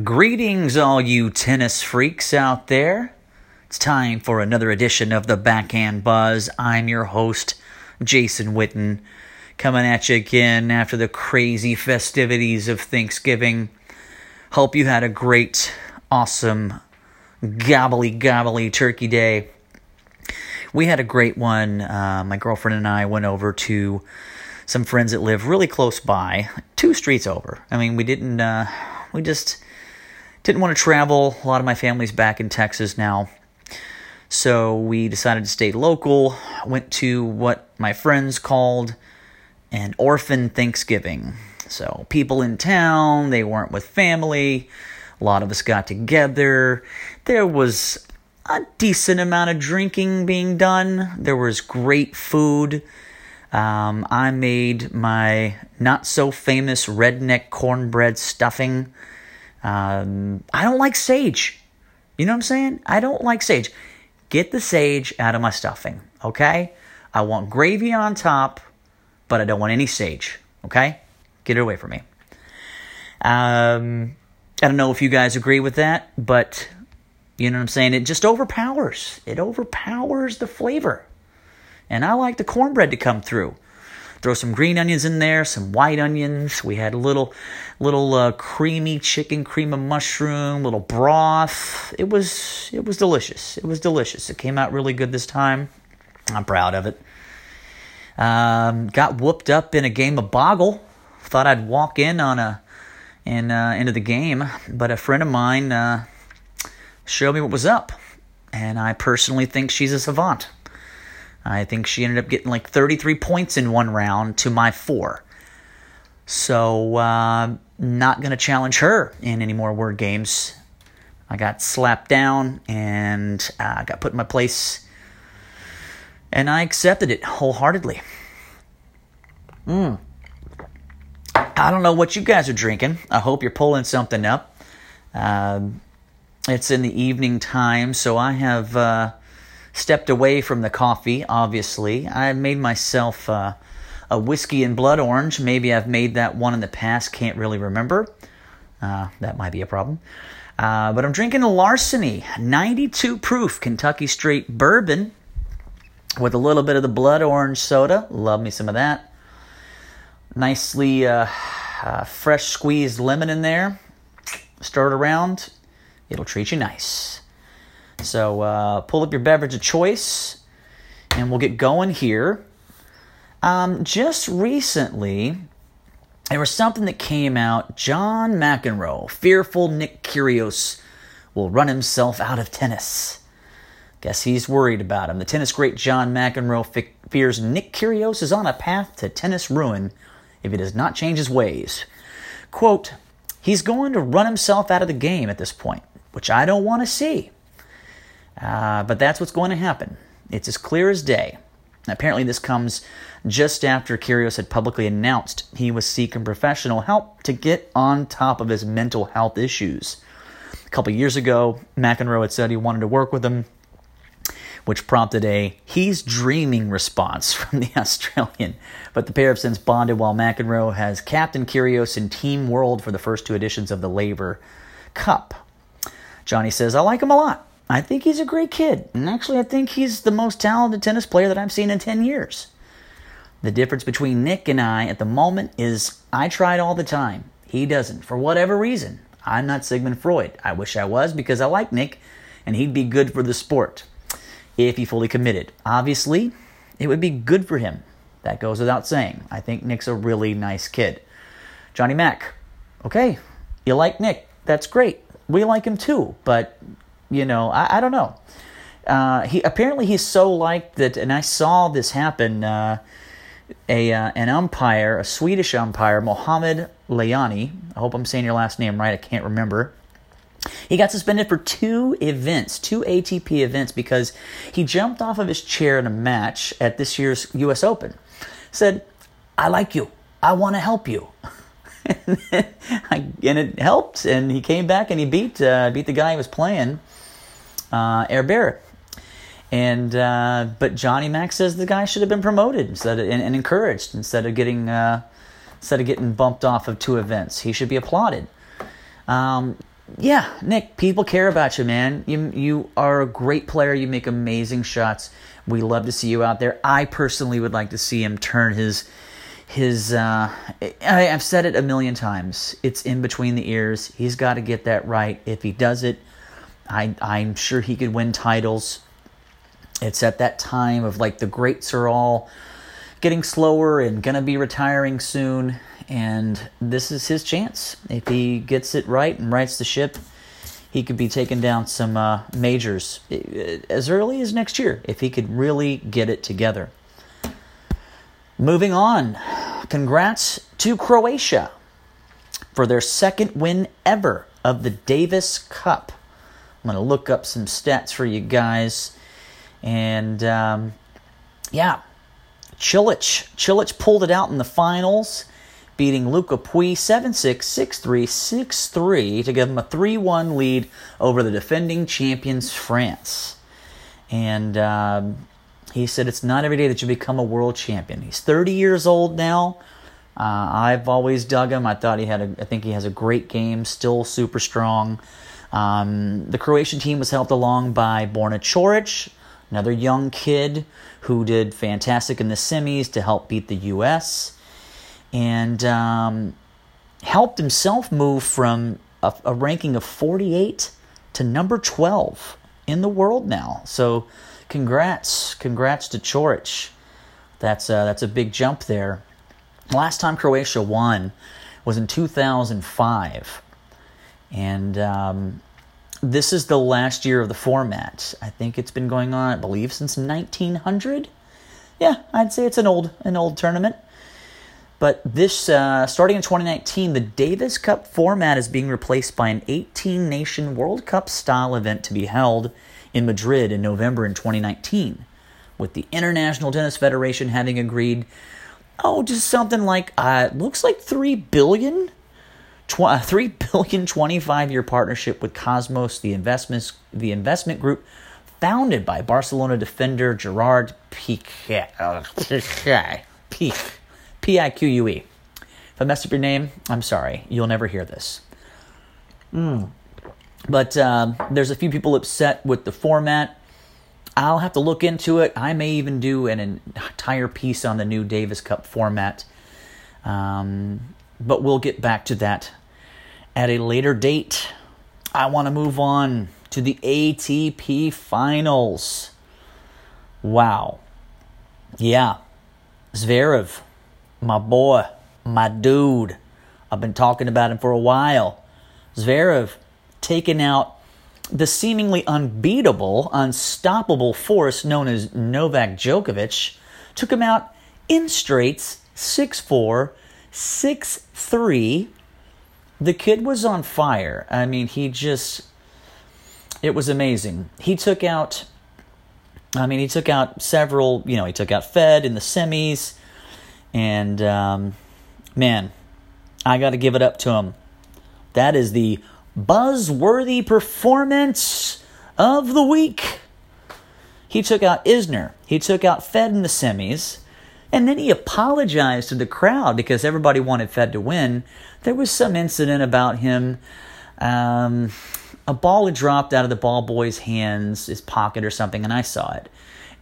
Greetings, all you tennis freaks out there. It's time for another edition of the Backhand Buzz. I'm your host, Jason Whitton, coming at you again after the crazy festivities of Thanksgiving. Hope you had a great, awesome, gobbly gobbly turkey day. We had a great one. Uh, my girlfriend and I went over to some friends that live really close by, two streets over. I mean, we didn't, uh, we just didn't want to travel. A lot of my family's back in Texas now. So we decided to stay local. Went to what my friends called an orphan Thanksgiving. So people in town, they weren't with family. A lot of us got together. There was a decent amount of drinking being done. There was great food. Um, I made my not so famous redneck cornbread stuffing um, I don't like sage. You know what I'm saying? I don't like sage. Get the sage out of my stuffing, okay? I want gravy on top, but I don't want any sage, okay? Get it away from me. Um, I don't know if you guys agree with that, but you know what I'm saying? It just overpowers. It overpowers the flavor. And I like the cornbread to come through. Throw some green onions in there, some white onions. We had a little, little uh, creamy chicken, cream of mushroom, little broth. It was, it was delicious. It was delicious. It came out really good this time. I'm proud of it. Um, got whooped up in a game of Boggle. Thought I'd walk in on a, in uh, into the game, but a friend of mine uh, showed me what was up, and I personally think she's a savant. I think she ended up getting like 33 points in one round to my four. So, uh, not going to challenge her in any more word games. I got slapped down and uh, got put in my place, and I accepted it wholeheartedly. Mm. I don't know what you guys are drinking. I hope you're pulling something up. Uh, it's in the evening time, so I have. Stepped away from the coffee, obviously. I made myself uh, a whiskey and blood orange. Maybe I've made that one in the past, can't really remember. Uh, that might be a problem. Uh, but I'm drinking a Larceny 92 proof Kentucky straight bourbon with a little bit of the blood orange soda. Love me some of that. Nicely uh, uh, fresh squeezed lemon in there. Stir it around. It'll treat you nice. So uh, pull up your beverage of choice, and we'll get going here. Um, just recently, there was something that came out. John McEnroe, fearful Nick Kyrgios, will run himself out of tennis. Guess he's worried about him. The tennis great John McEnroe fears Nick Kyrgios is on a path to tennis ruin if he does not change his ways. Quote, he's going to run himself out of the game at this point, which I don't want to see. Uh, but that's what's going to happen. It's as clear as day. Apparently, this comes just after Kyrgios had publicly announced he was seeking professional help to get on top of his mental health issues. A couple years ago, McEnroe had said he wanted to work with him, which prompted a he's dreaming response from the Australian. But the pair have since bonded while McEnroe has captained Kyrgios in Team World for the first two editions of the Laver Cup. Johnny says, I like him a lot. I think he's a great kid. And actually, I think he's the most talented tennis player that I've seen in 10 years. The difference between Nick and I at the moment is I tried all the time. He doesn't, for whatever reason. I'm not Sigmund Freud. I wish I was because I like Nick and he'd be good for the sport if he fully committed. Obviously, it would be good for him. That goes without saying. I think Nick's a really nice kid. Johnny Mac. Okay, you like Nick. That's great. We like him too, but you know, I, I don't know. Uh, he apparently he's so liked that, and I saw this happen. Uh, a uh, an umpire, a Swedish umpire, Mohamed Lahyani. I hope I'm saying your last name right. I can't remember. He got suspended for two events, two ATP events, because he jumped off of his chair in a match at this year's U.S. Open. Said, "I like you. I want to help you." and, it helped, and he came back and he beat uh, beat the guy he was playing uh, Herbert. And uh, but Johnny Mac says the guy should have been promoted instead of, and, and encouraged instead of getting uh, instead of getting bumped off of two events. He should be applauded. Um, yeah, Nick, people care about you, man. You you are a great player. You make amazing shots. We love to see you out there. I personally would like to see him turn his his uh, I, have said it a million times. It's in between the ears. He's got to get that right. If he does it, I I'm sure he could win titles. It's at that time of like the greats are all getting slower and gonna be retiring soon, and this is his chance. If he gets it right and rights the ship, he could be taking down some uh, majors uh, as early as next year if he could really get it together. Moving on, congrats to Croatia for their second win ever of the Davis Cup. I'm going to look up some stats for you guys. And um, yeah, Cilic. Cilic pulled it out in the finals, beating Luca Pouille 7 6, 6 3, 6 3 to give him a 3 1 lead over the defending champions, France. And um, he said it's not every day that you become a world champion. He's 30 years old now. Uh, I've always dug him. I thought he had a. I think he has a great game. Still super strong. Um, the Croatian team was helped along by Borna Coric, another young kid who did fantastic in the semis to help beat the U.S. and um, helped himself move from a, a ranking of 48 to number 12 in the world now. So congrats, congrats to Coric. That's that's a big jump there. Last time Croatia won was in 2005, and um, this is the last year of the format. I think it's been going on, I believe, since 1900. Yeah, I'd say it's an old an old tournament. But this, uh, starting in 2019, the Davis Cup format is being replaced by an 18 nation World Cup style event to be held in Madrid in November in 2019, with the International Tennis Federation having agreed, oh, just something like, uh, looks like 3 billion? Tw- uh, 3 billion 25 year partnership with Kosmos, the investments, the investment group founded by Barcelona defender Gerard Piqué. P I Q U E. If I messed up your name, I'm sorry. You'll never hear this. Mm. But uh, there's a few people upset with the format. I'll have to look into it. I may even do an entire piece on the new Davis Cup format. Um, but we'll get back to that at a later date. I want to move on to the ATP Finals. Wow. Yeah. Zverev, my boy, my dude. I've been talking about him for a while. Zverev taking out the seemingly unbeatable, unstoppable force known as Novak Djokovic, took him out in straights 6 4, 6 3. The kid was on fire. I mean, he just. It was amazing. He took out. I mean, he took out several. You know, he took out Fed in the semis. And, um, man, I got to give it up to him. That is the buzzworthy performance of the week. He took out Isner. He took out Fed in the semis. And then he apologized to the crowd because everybody wanted Fed to win. There was some incident about him. Um, a ball had dropped out of the ball boy's hands, his pocket or something, and I saw it.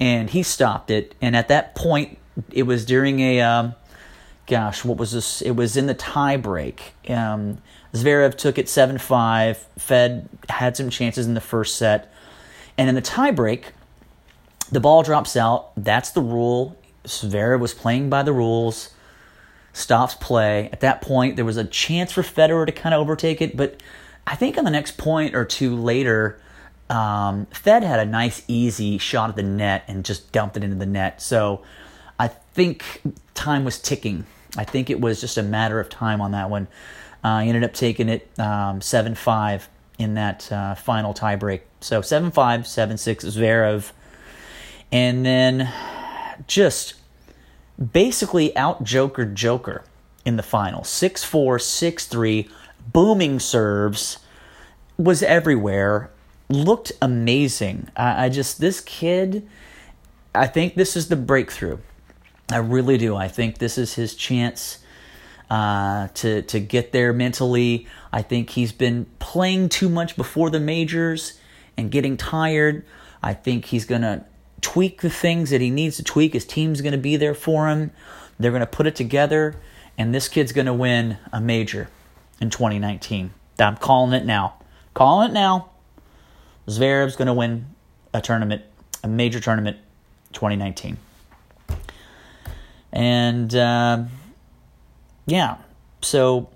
And he stopped it. And at that point, it was during a, um, gosh, what was this? It was in the tie break. Um, Zverev took it 7 5. Fed had some chances in the first set. And in the tiebreak, the ball drops out. That's the rule. Zverev was playing by the rules, stops play. At that point, there was a chance for Federer to kind of overtake it, but I think on the next point or two later, um, Fed had a nice, easy shot at the net and just dumped it into the net. So I think time was ticking. I think it was just a matter of time on that one. Uh, he ended up taking it um, 7 5 in that uh, final tiebreak. So 7 5, 7 6 Zverev. And then just basically out Joker Joker in the final 6 4, 6 3, booming serves, was everywhere, looked amazing. I, I just, this kid, I think this is the breakthrough. I really do. I think this is his chance uh, to to get there mentally. I think he's been playing too much before the majors and getting tired. I think he's gonna tweak the things that he needs to tweak. His team's gonna be there for him. They're gonna put it together, and this kid's gonna win a major in 2019. I'm calling it now. Calling it now. Zverev's gonna win a tournament, a major tournament, 2019. And uh, yeah, so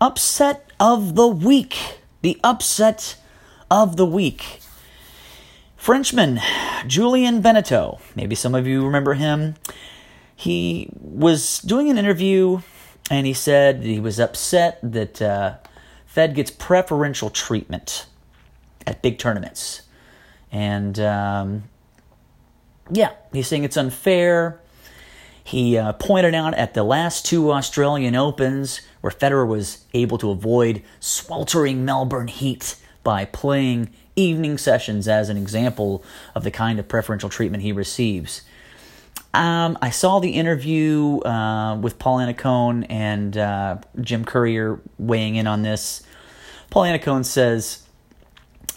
upset of the week. The upset of the week. Frenchman Julien Benneteau. Maybe some of you remember him. He was doing an interview and he said he was upset that uh, Fed gets preferential treatment at big tournaments. And um, yeah, he's saying it's unfair. He uh, pointed out at the last two Australian Opens where Federer was able to avoid sweltering Melbourne heat by playing evening sessions as an example of the kind of preferential treatment he receives. Um, I saw the interview uh, with Paul Annacone and uh, Jim Courier weighing in on this. Paul Annacone says,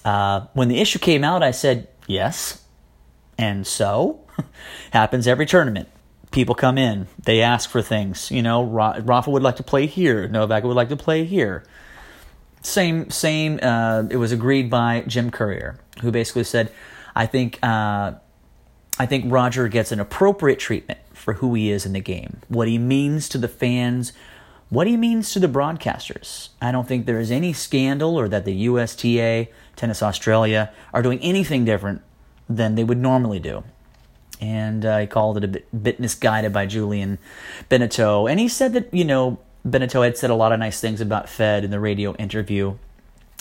uh, When the issue came out, I said, Yes. And so? Happens every tournament people come in, they ask for things. You know, Rafa would like to play here, Novak would like to play here. Same, same. Uh, it was agreed by Jim Courier, who basically said, "I think, uh, I think Roger gets an appropriate treatment for who he is in the game, what he means to the fans." What he means to the broadcasters. I don't think there is any scandal or that the USTA, Tennis Australia, are doing anything different than they would normally do and uh, he called it a bit, misguided by Julien Benneteau. And he said that, you know, Benneteau had said a lot of nice things about Fed in the radio interview,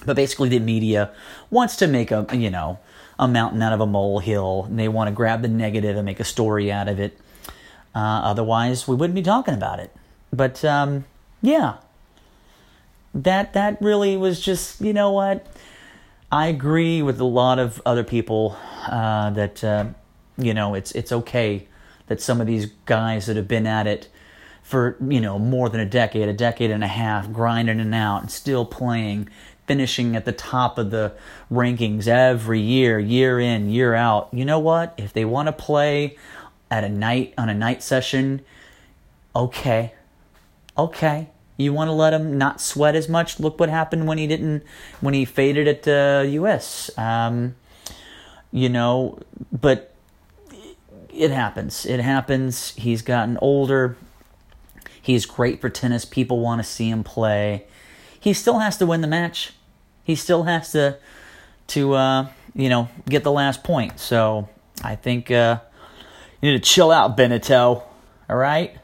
but basically the media wants to make a, you know, a mountain out of a molehill, and they want to grab the negative and make a story out of it. Uh, otherwise, we wouldn't be talking about it. But um, yeah, that that really was just, you know what? I agree with a lot of other people uh, that uh, you know, it's it's okay that some of these guys that have been at it for you know more than a decade, a decade and a half, grinding it out and still playing, finishing at the top of the rankings every year, year in, year out. You know what? If they want to play at a night on a night session, okay, okay. You want to let him not sweat as much? Look what happened when he didn't, when he faded at the U.S. Um, you know, but it happens. It happens. He's gotten older. He's great for tennis. People want to see him play. He still has to win the match. He still has to to uh, you know get the last point. So I think uh, you need to chill out, Benneteau. All right,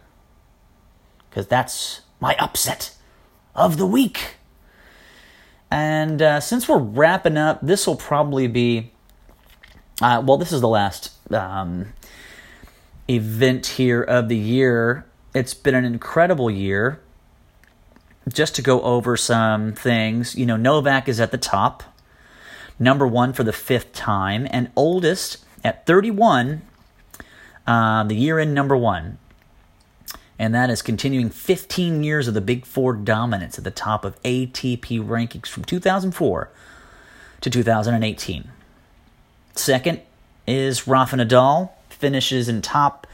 because that's my upset of the week. And uh, since we're wrapping up, this will probably be uh, well. This is the last um, event here of the year. It's been an incredible year. Just to go over some things, you know, Novak is at the top, number one for the fifth time, and oldest at 31, uh, the year in number one. And that is continuing 15 years of the Big Four dominance at the top of ATP rankings from 2004 to 2018. Second is Rafa Nadal, finishes in top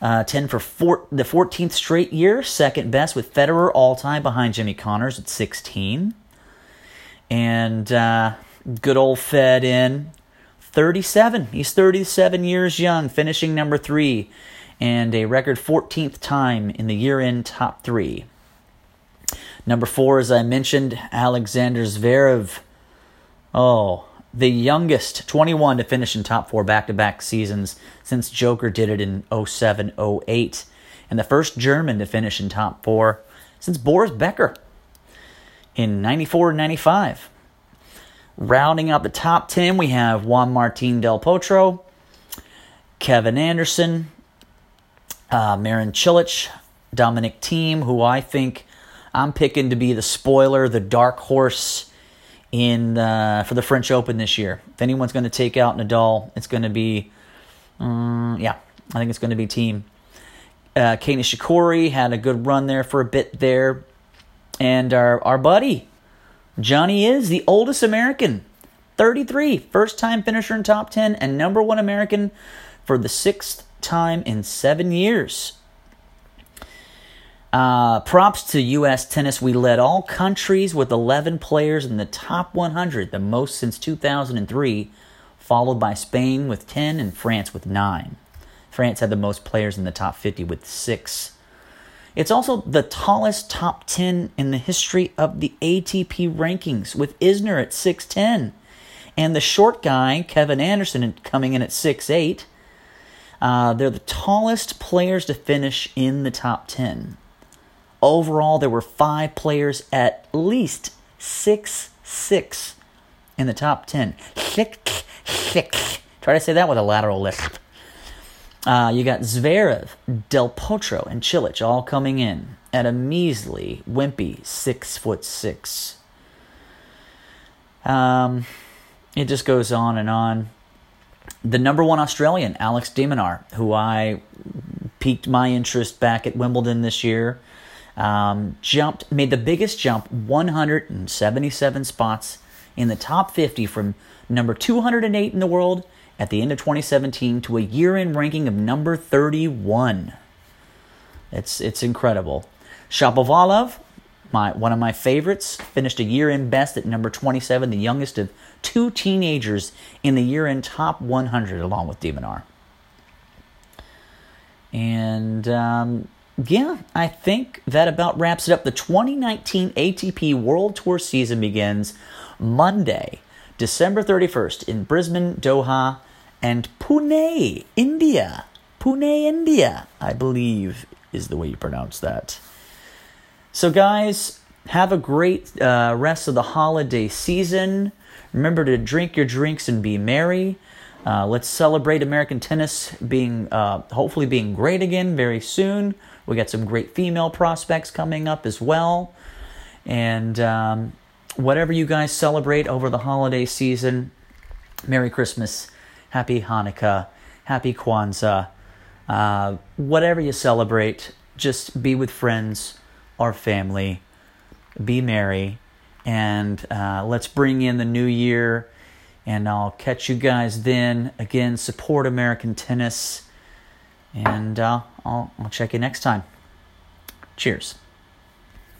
uh, 10 for four, the 14th straight year, second best with Federer all time behind Jimmy Connors at 16. And uh, good old Fed in 37. He's 37 years young, finishing number three, and a record 14th time in the year in top three. Number four, as I mentioned, Alexander Zverev. Oh, the youngest 21 to finish in top four back to back seasons since Djoker did it in 07 08, and the first German to finish in top four since Boris Becker in 94 95. Rounding out the top 10, we have Juan Martin Del Potro, Kevin Anderson, uh, Marin Cilic, Dominic Thiem, who I think I'm picking to be the spoiler, the dark horse in uh, for the French Open this year. If anyone's going to take out Nadal, it's going to be, um, yeah, I think it's going to be Thiem. Uh, Kei Nishikori had a good run there for a bit there. And our, our buddy, Johnny is the oldest American, 33, first time finisher in top 10, and number one American for the sixth time in seven years. Uh, props to U.S. tennis. We led all countries with 11 players in the top 100, the most since 2003, followed by Spain with 10 and France with 9. France had the most players in the top 50 with 6. It's also the tallest top 10 in the history of the ATP rankings, with Isner at 6'10. And the short guy, Kevin Anderson, coming in at 6'8. Uh, they're the tallest players to finish in the top 10. Overall, there were five players at least six six in the top 10. Six, six. Try to say that with a lateral lisp. Uh, you got Zverev, Del Potro, and Cilic all coming in at a measly, wimpy six foot six. Um, it just goes on and on. The number one Australian, Alex de who I piqued my interest back at Wimbledon this year, um, jumped, made the biggest jump, 177 spots in the top 50 from number 208 in the world at the end of 2017 to a year-end ranking of number 31. It's it's incredible. Shapovalov, my one of my favorites, finished a year-end best at number 27, the youngest of two teenagers in the year-end top 100, along with de Minaur. And um, yeah, I think that about wraps it up. The 2019 ATP World Tour season begins Monday, December 31st in Brisbane, Doha, and Pune, India. Pune, India, I believe is the way you pronounce that. So, guys, have a great uh, rest of the holiday season. Remember to drink your drinks and be merry. Uh, let's celebrate American tennis being uh, hopefully being great again very soon. We got some great female prospects coming up as well, and um, whatever you guys celebrate over the holiday season, Merry Christmas Happy Hanukkah, Happy Kwanzaa, uh, whatever you celebrate, just be with friends or family, be merry, and uh, let's bring in the new year. And I'll catch you guys then. Again, support American tennis, and uh, I'll, I'll check you next time. Cheers.